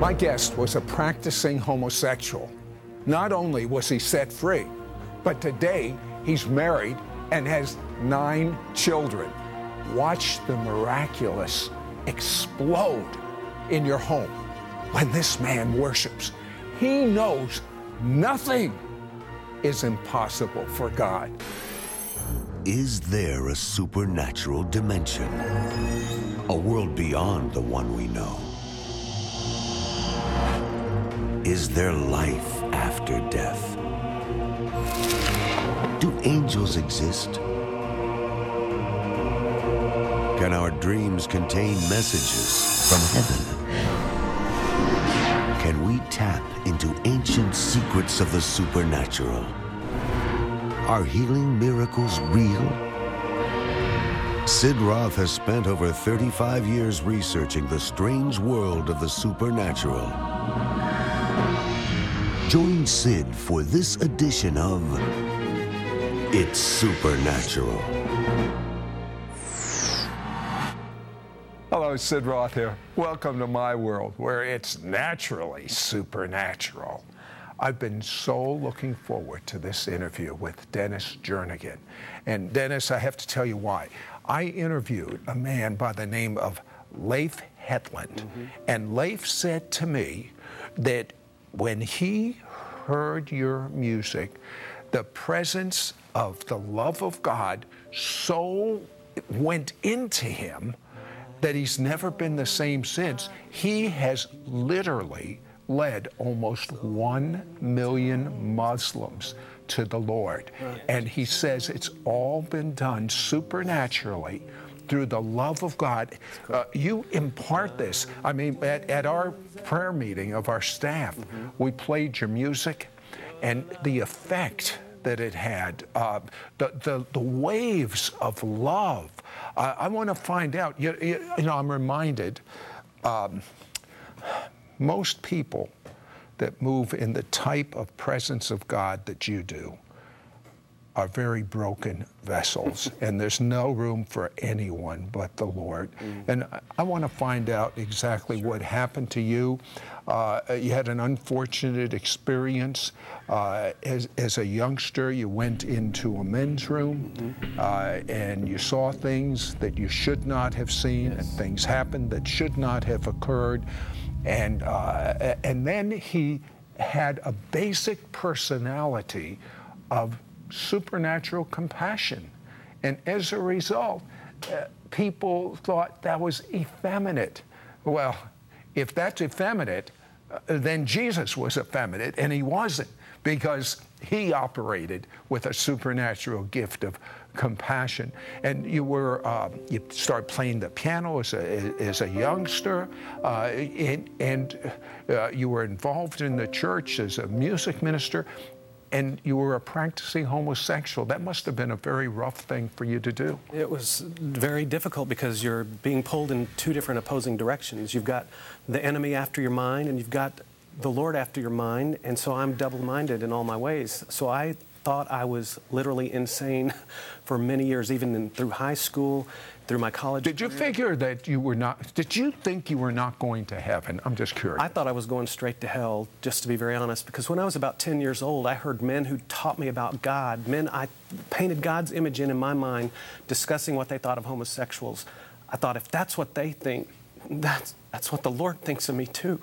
My guest was a practicing homosexual. Not only was he set free, but today he's married and has nine children. Watch the miraculous explode in your home when this man worships. He knows nothing is impossible for God. Is there a supernatural dimension? A world beyond the one we know? Is there life after death? Do angels exist? Can our dreams contain messages from heaven? Can we tap into ancient secrets of the supernatural? Are healing miracles real? Sid Roth has spent over 35 years researching the strange world of the supernatural. Join Sid for this edition of It's Supernatural. Hello, Sid Roth here. Welcome to my world where it's naturally supernatural. I've been so looking forward to this interview with Dennis Jernigan. And Dennis, I have to tell you why. I interviewed a man by the name of Leif Hetland. Mm-hmm. And Leif said to me that when he heard your music, the presence of the love of God so went into him that he's never been the same since. He has literally led almost 1 million Muslims to the Lord. And he says it's all been done supernaturally through the love of God. Uh, you impart this. I mean, at, at, our prayer meeting of our staff, mm-hmm. we played your music, and the effect that it had, uh, the, the, the waves of love. Uh, I want to find out. You, you, know, I'm reminded. Um, most people that move in the type of presence of God that you do are very broken vessels, and there's no room for anyone but the Lord. Mm. And I, I want to find out exactly sure. what happened to you. Uh, you had an unfortunate experience. Uh, as, as, a youngster, you went into a men's room mm-hmm. uh, and you saw things that you should not have seen, yes. and things happened that should not have occurred. And, uh, and then he had a basic personality of supernatural compassion. And as a result, uh, people thought that was effeminate. Well, if that's effeminate, uh, then Jesus was effeminate, and he wasn't because he operated with a supernatural gift of compassion. And you were uh, you started playing the piano as a, as a youngster, uh, and, and uh, you were involved in the church as a music minister. And you were a practicing homosexual. That must have been a very rough thing for you to do. It was very difficult because you're being pulled in two different opposing directions. You've got the enemy after your mind, and you've got the Lord after your mind, and so I'm double minded in all my ways. So I thought I was literally insane for many years, even in, through high school, through my college. Did career. you figure that you were not, did you think you were not going to heaven? I'm just curious. I thought I was going straight to hell, just to be very honest, because when I was about 10 years old, I heard men who taught me about God, men I painted God's image in in my mind, discussing what they thought of homosexuals. I thought, if that's what they think, that's, that's what the Lord thinks of me too.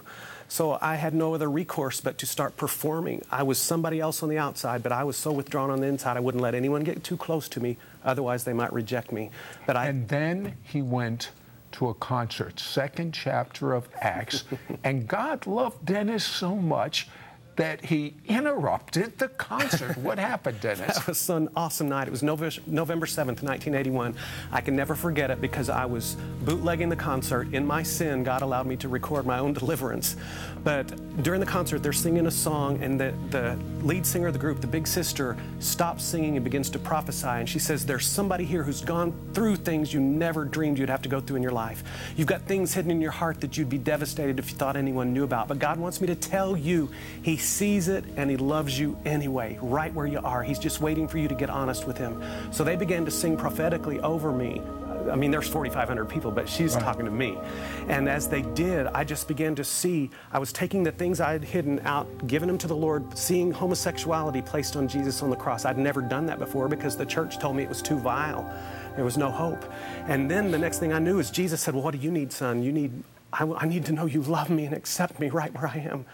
So I had no other recourse but to start performing. I was somebody else on the outside, but I was so withdrawn on the inside, I wouldn't let anyone get too close to me, otherwise they might reject me. But I, and then he went to a concert, second chapter of Acts, and God loved Dennis so much that he interrupted the concert. what happened, Dennis? That was an awesome night. It was November 7th, 1981. I can never forget it because I was bootlegging the concert. In my sin, God allowed me to record my own deliverance. But during the concert, they're singing a song, and the, the lead singer of the group, the big sister, stops singing and begins to prophesy. And she says, There's somebody here who's gone through things you never dreamed you'd have to go through in your life. You've got things hidden in your heart that you'd be devastated if you thought anyone knew about. But God wants me to tell you, He sees it and He loves you anyway, right where you are. He's just waiting for you to get honest with Him. So they began to sing prophetically over me I mean, there's 4,500 people, but she's Right. talking to me. And as they did, I just began to see, I was taking the things I had hidden out, giving them to the Lord, seeing homosexuality placed on Jesus on the cross. I'd never done that before because the church told me it was too vile. There was no hope. And then the next thing I knew is Jesus said, Well, what do you need, son? You need, I, I need to know you love me and accept me right where I am.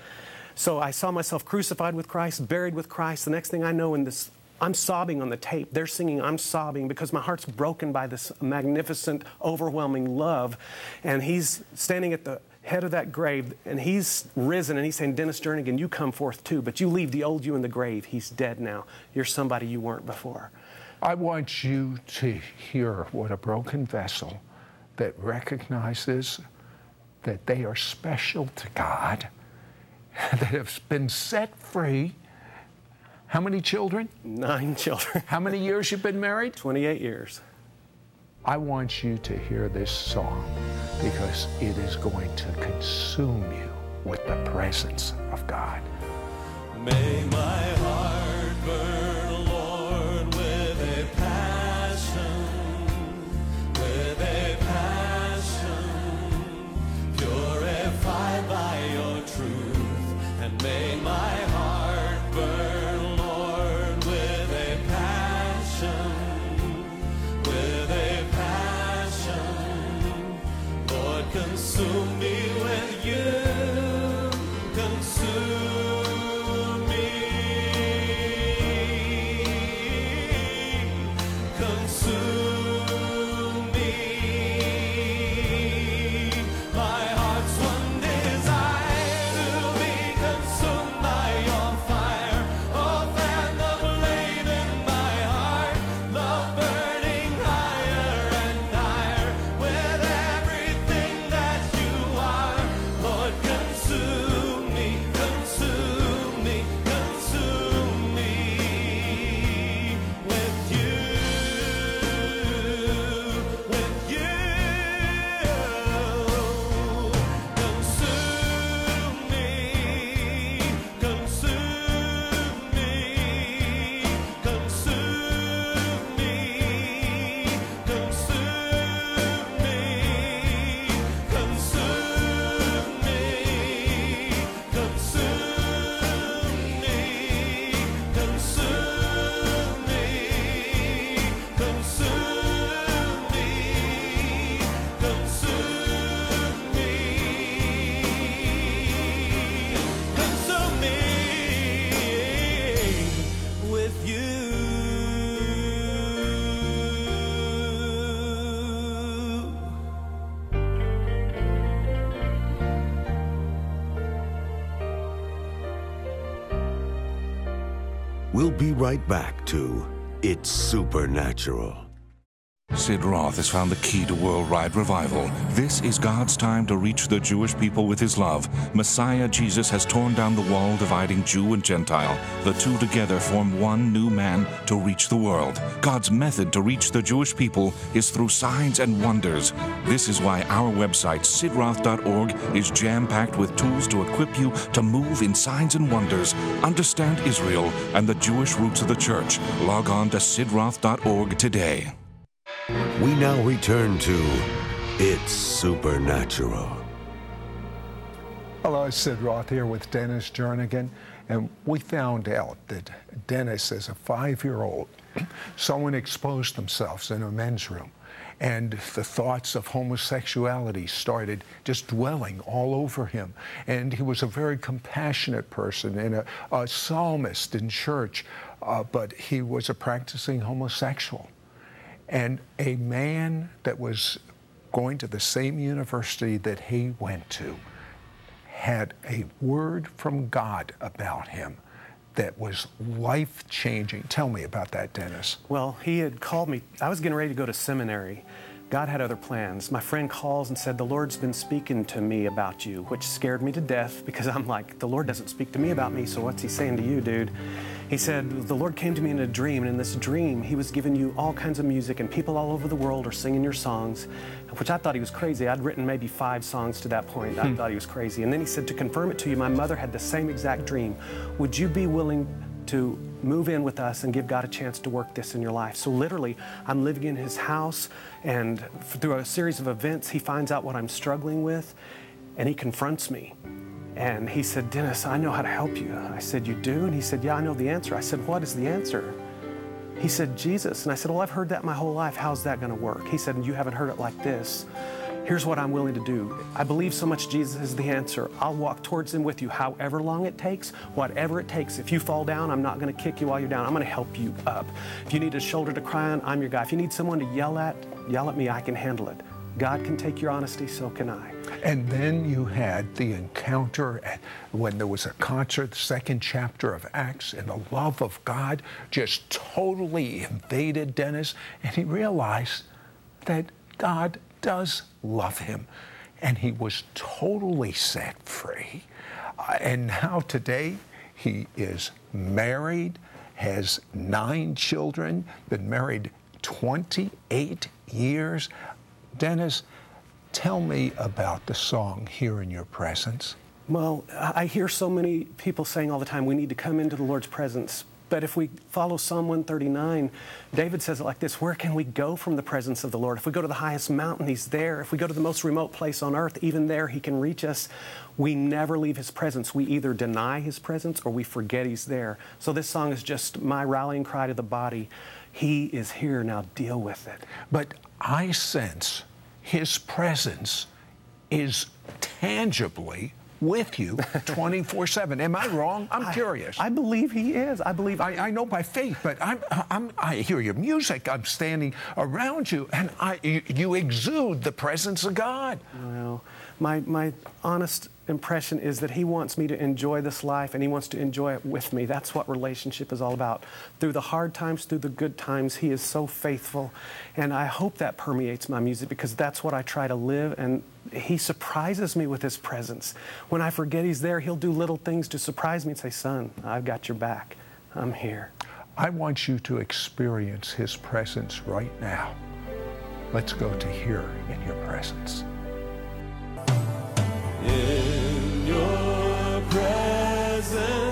So I saw myself crucified with Christ, buried with Christ. The next thing I know, in this, I'm sobbing on the tape. They're singing, I'm sobbing because my heart's broken by this magnificent, overwhelming love. And he's standing at the head of that grave and he's risen and he's saying, Dennis Jernigan, you come forth too, but you leave the old you in the grave. He's dead now. You're somebody you weren't before. I want you to hear what a broken vessel that recognizes that they are special to God, that have been set free. How many children? Nine children, How many years you've been married? 28 years. I want you to hear this song because it is going to consume you with the presence of God. May my heart We'll be right back to It's Supernatural. Sid Roth has found the key to worldwide revival. This is God's time to reach the Jewish people with his love. Messiah Jesus has torn down the wall dividing Jew and Gentile. The two together form one new man to reach the world. God's method to reach the Jewish people is through signs and wonders. This is why our website, sidroth.org, is jam packed with tools to equip you to move in signs and wonders, understand Israel and the Jewish roots of the church. Log on to sidroth.org today. We now return to It's Supernatural. Hello, Sid Roth here with Dennis Jernigan, and we found out that Dennis, as a five-year-old, someone exposed themselves in a men's room, and the thoughts of homosexuality started just dwelling all over him. And he was a very compassionate person and a, a psalmist in church, uh, but he was a practicing homosexual. And a man that was going to the same university that he went to had a word from God about him that was life changing. Tell me about that, Dennis. Well, he had called me. I was getting ready to go to seminary. God had other plans. My friend calls and said, The Lord's been speaking to me about you, which scared me to death because I'm like, The Lord doesn't speak to me about me, so what's He saying to you, dude? He said, The Lord came to me in a dream, and in this dream, He was giving you all kinds of music, and people all over the world are singing your songs, which I thought He was crazy. I'd written maybe five songs to that point. I hmm. thought He was crazy. And then He said, To confirm it to you, my mother had the same exact dream. Would you be willing to move in with us and give God a chance to work this in your life. So, literally, I'm living in his house, and through a series of events, he finds out what I'm struggling with, and he confronts me. And he said, Dennis, I know how to help you. I said, You do? And he said, Yeah, I know the answer. I said, What is the answer? He said, Jesus. And I said, Well, I've heard that my whole life. How's that going to work? He said, You haven't heard it like this. Here's what I'm willing to do. I believe so much Jesus is the answer. I'll walk towards Him with you however long it takes, whatever it takes. If you fall down, I'm not going to kick you while you're down. I'm going to help you up. If you need a shoulder to cry on, I'm your guy. If you need someone to yell at, yell at me. I can handle it. God can take your honesty, so can I. And then you had the encounter when there was a concert, the second chapter of Acts, and the love of God just totally invaded Dennis, and he realized that God does love him, and he was totally set free. Uh, and now today, he is married, has nine children, been married 28 years. Dennis, tell me about the song Here in Your Presence. Well, I hear so many people saying all the time, we need to come into the Lord's presence. But if we follow Psalm 139, David says it like this Where can we go from the presence of the Lord? If we go to the highest mountain, He's there. If we go to the most remote place on earth, even there, He can reach us. We never leave His presence. We either deny His presence or we forget He's there. So this song is just my rallying cry to the body. He is here. Now deal with it. But I sense his presence is tangibly with you 24 7. Am I wrong? I'm curious. I believe He is. I believe I, I know by faith, but I'm, I'm, I hear your music. I'm standing around you, and I, you, you exude the presence of God. Well, my, my honest impression is that he wants me to enjoy this life and he wants to enjoy it with me. That's what relationship is all about. Through the hard times, through the good times, he is so faithful. And I hope that permeates my music because that's what I try to live. And he surprises me with his presence. When I forget he's there, he'll do little things to surprise me and say, Son, I've got your back. I'm here. I want you to experience his presence right now. Let's go to here in your presence. In your presence,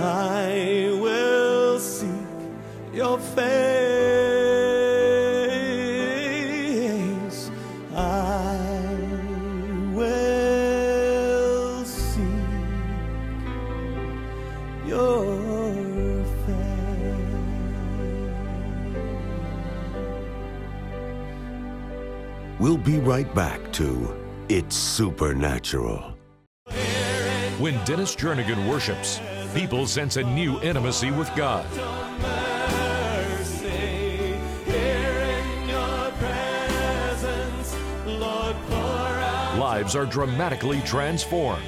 I will seek your face. I will seek your face. We'll be right back to It's Supernatural. When Dennis Jernigan worships, people sense a new intimacy with God. Lives are dramatically transformed.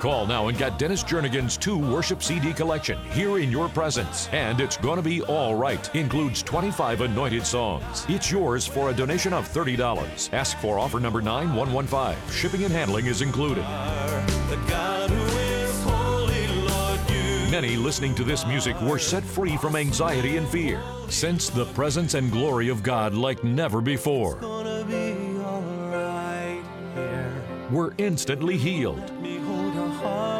Call now and get Dennis Jernigan's two worship CD collection here in your presence. And it's gonna be all right. Includes 25 anointed songs. It's yours for a donation of $30. Ask for offer number 9115. Shipping and handling is included. The God who is holy, Lord, you Many listening to this music were set free from anxiety and fear. Sense the presence and glory of God like never before. gonna be alright here. Were instantly healed.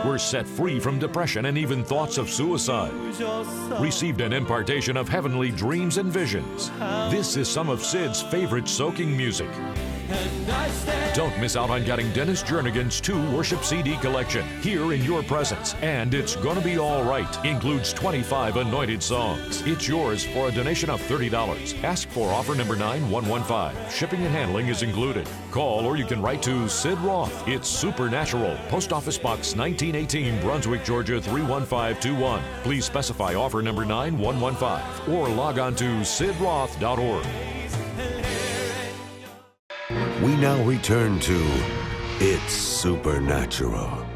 Were set free from depression and even thoughts of suicide. received an impartation of heavenly dreams and visions. This is some of Sid's favorite soaking music. Don't miss out on getting Dennis Jernigan's two worship CD collection here in your presence. And it's gonna be all right. Includes 25 anointed songs. It's yours for a donation of $30. Ask for offer number 9115. Shipping and handling is included. Call or you can write to Sid Roth. It's Supernatural. Post Office Box 1918, Brunswick, Georgia 31521. Please specify offer number 9115 or log on to sidroth.org. We now return to It's Supernatural.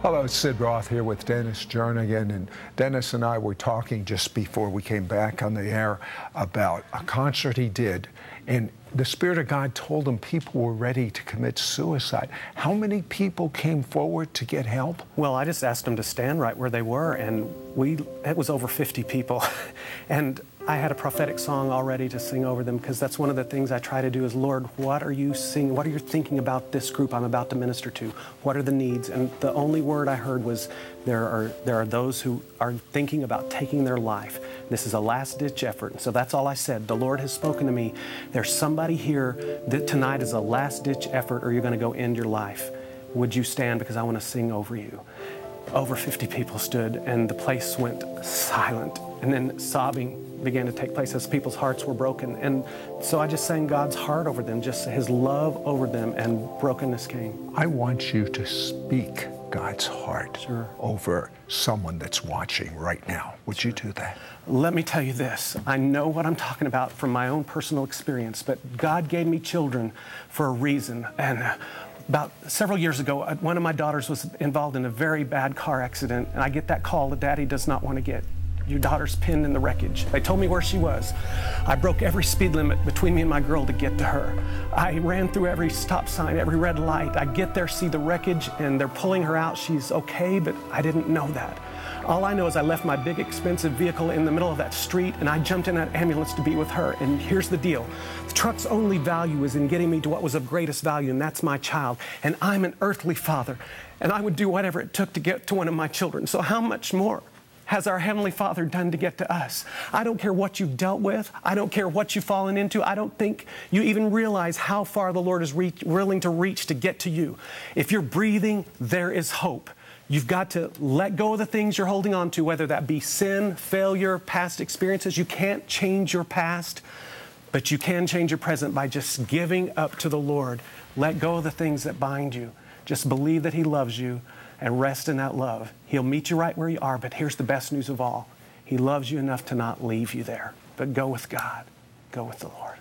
Hello, it's Sid Roth here with Dennis Jernigan. And Dennis and I were talking just before we came back on the air about a concert he did. And the Spirit of God told him people were ready to commit suicide. How many people came forward to get help? Well, I just asked them to stand right where they were, and we it was over 50 people, and I had a prophetic song already to sing over them because that's one of the things I try to do is Lord, what are you singing? What are you thinking about this group I'm about to minister to? What are the needs? And the only word I heard was there are there are those who are thinking about taking their life. This is a last ditch effort. So that's all I said. The Lord has spoken to me. There's somebody here that tonight is a last ditch effort or you're going to go end your life. Would you stand because I want to sing over you? Over 50 people stood, and the place went silent. And then sobbing began to take place as people's hearts were broken. And so I just sang God's heart over them, just His love over them, and brokenness came. I want you to speak God's heart Sure. over someone that's watching right now. Would you do that? Let me tell you this I know what I'm talking about from my own personal experience, but God gave me children for a reason. And about several years ago, uh, one of my daughters was involved in a very bad car accident, and I get that call that daddy does not want to get. Your daughter's pinned in the wreckage. They told me where she was. I broke every speed limit between me and my girl to get to her. I ran through every stop sign, every red light. I get there, see the wreckage, and they're pulling her out. She's okay, but I didn't know that. All I know is I left my big expensive vehicle in the middle of that street and I jumped in that ambulance to be with her. And here's the deal the truck's only value is in getting me to what was of greatest value, and that's my child. And I'm an earthly father, and I would do whatever it took to get to one of my children. So, how much more? Has our Heavenly Father done to get to us? I don't care what you've dealt with. I don't care what you've fallen into. I don't think you even realize how far the Lord is reach, willing to reach to get to you. If you're breathing, there is hope. You've got to let go of the things you're holding on to, whether that be sin, failure, past experiences. You can't change your past, but you can change your present by just giving up to the Lord. Let go of the things that bind you. Just believe that He loves you and rest in that love. He'll meet you right where you are, but here's the best news of all He loves you enough to not leave you there. But go with God, go with the Lord.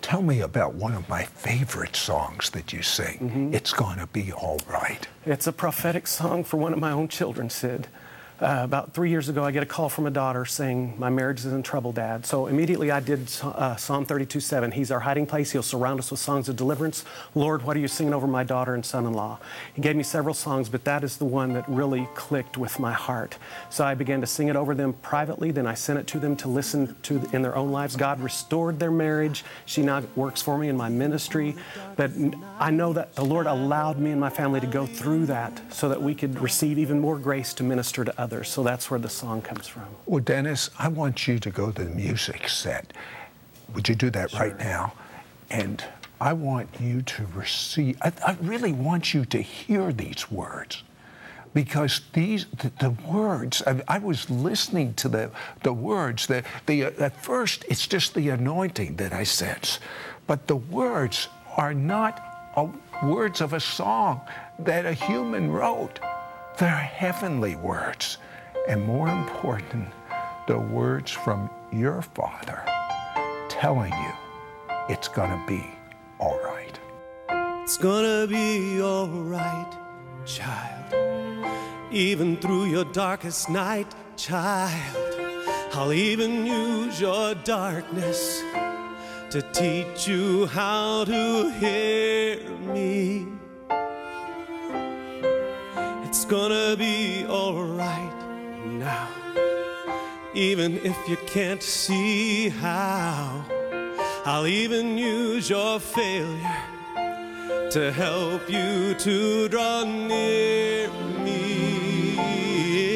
Tell me about one of my favorite songs that you sing. Mm-hmm. It's going to be all right. It's a prophetic song for one of my own children, Sid. Uh, about three years ago, I get a call from a daughter saying, My marriage is in trouble, Dad. So immediately I did uh, Psalm 32 7. He's our hiding place. He'll surround us with songs of deliverance. Lord, what are you singing over my daughter and son in law? He gave me several songs, but that is the one that really clicked with my heart. So I began to sing it over them privately. Then I sent it to them to listen to in their own lives. God restored their marriage. She now works for me in my ministry. But I know that the Lord allowed me and my family to go through that so that we could receive even more grace to minister to others. So that's where the song comes from. Well, Dennis, I want you to go to the music set. Would you do that right now? And I want you to receive, I, I really want you to hear these words because these the, the words I, I was listening to the the words the, the uh, at first it's just the anointing that I sense but the words are not uh, words of a song that a human wrote they're heavenly words and more important the words from your father telling you it's going to be all right It's gonna be alright, child. Even through your darkest night, child. I'll even use your darkness to teach you how to hear me. Gonna be alright now. Even if you can't see how, I'll even use your failure to help you to draw near me.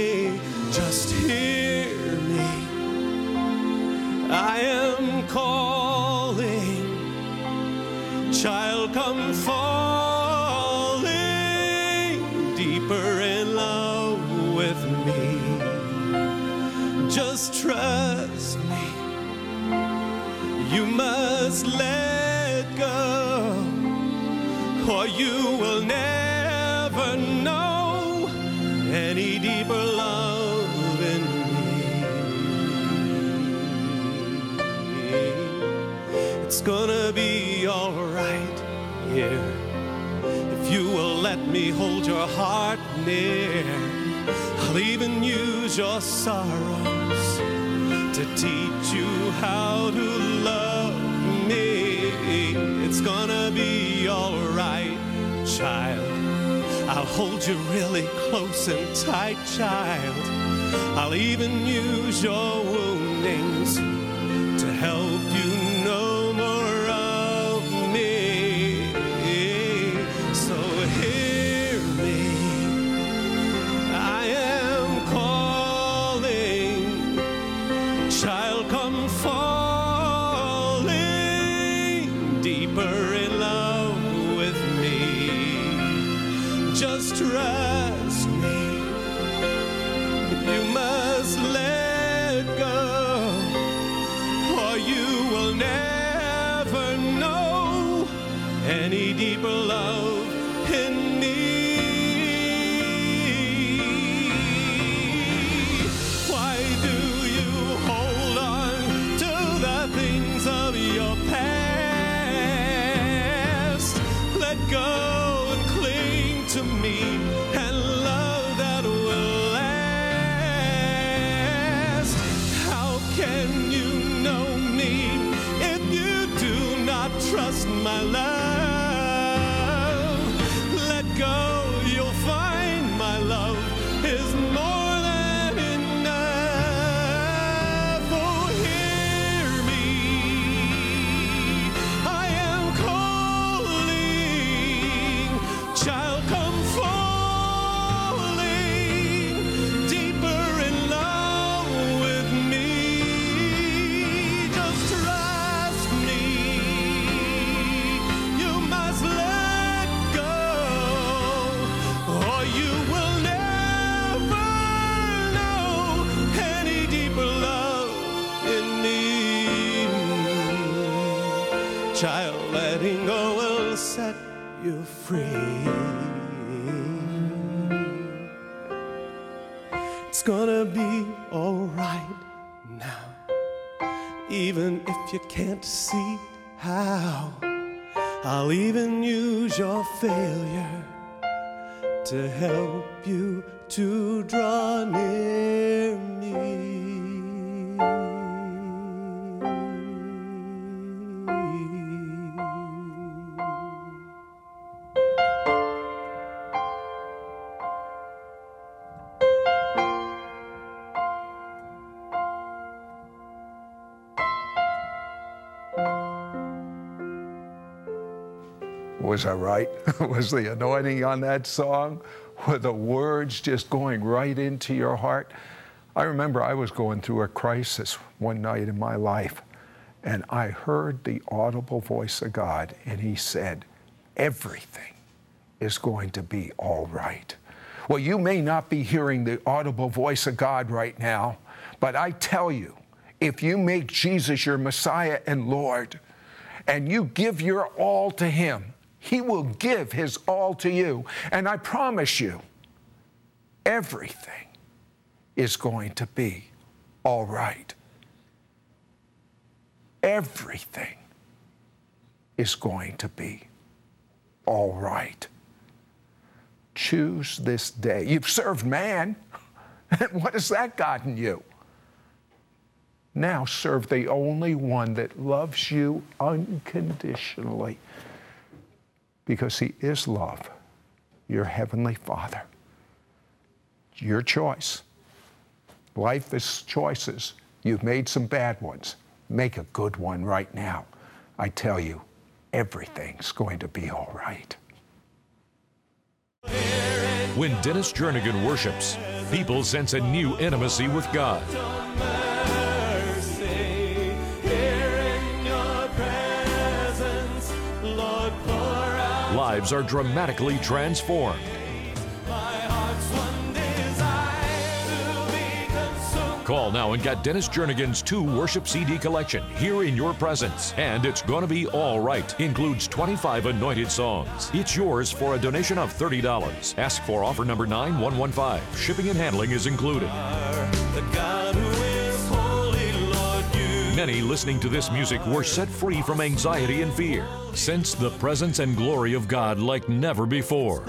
Trust me. You must let go or you will never know any deeper love in me. It's gonna be alright here if you will let me hold your heart near. Use your sorrows to teach you how to love me. It's gonna be alright, child. I'll hold you really close and tight, child. I'll even use your woundings to help you any deeper love Child, letting go will set you free. Was I right? Was the anointing on that song? Were the words just going right into your heart? I remember I was going through a crisis one night in my life, and I heard the audible voice of God, and He said, Everything is going to be all right. Well, you may not be hearing the audible voice of God right now, but I tell you, if you make Jesus your Messiah and Lord, and you give your all to Him, He will give His all to you. And I promise you, everything is going to be all right. Everything is going to be all right. Choose this day. You've served man. what has that gotten you? Now serve the only one that loves you unconditionally because he is love, your heavenly Father. Your choice. Life is choices. You've made some bad ones. Make a good one right now. I tell you, everything's going to be all right. When Dennis Jernigan worships, people sense a new intimacy with God. Lives are dramatically transformed. to. Call now and get Dennis Jernigan's two worship CD collection here in your presence. And it's gonna be all right. Includes 25 anointed songs. It's yours for a donation of $30. Ask for offer number 9115. Shipping and handling is included. Many listening to this music were set free from anxiety and fear. Sense the presence and glory of God like never before.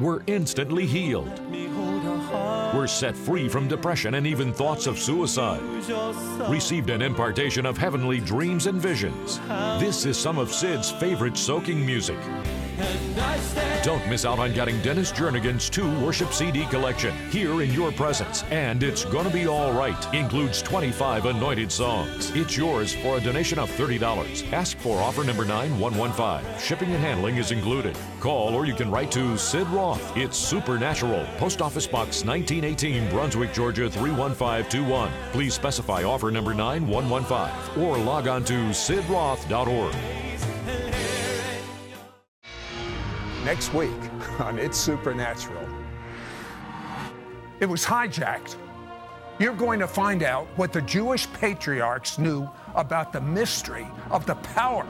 Were instantly healed. Were set free from depression and even thoughts of suicide. received an impartation of heavenly dreams and visions. This is some of Sid's favorite soaking music. Don't miss out on getting Dennis Jernigan's two worship CD collection here in your presence. And it's gonna be all right. Includes 25 anointed songs. It's yours for a donation of $30. Ask for offer number 9115. Shipping and handling is included. Call or you can write to Sid Roth. It's Supernatural. Post Office Box 1918, Brunswick, Georgia 31521. Please specify offer number 9115 or log on to sidroth.org. Next week on It's Supernatural. It was hijacked. You're going to find out what the Jewish patriarchs knew about the mystery of the power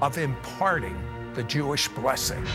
of imparting the Jewish blessing.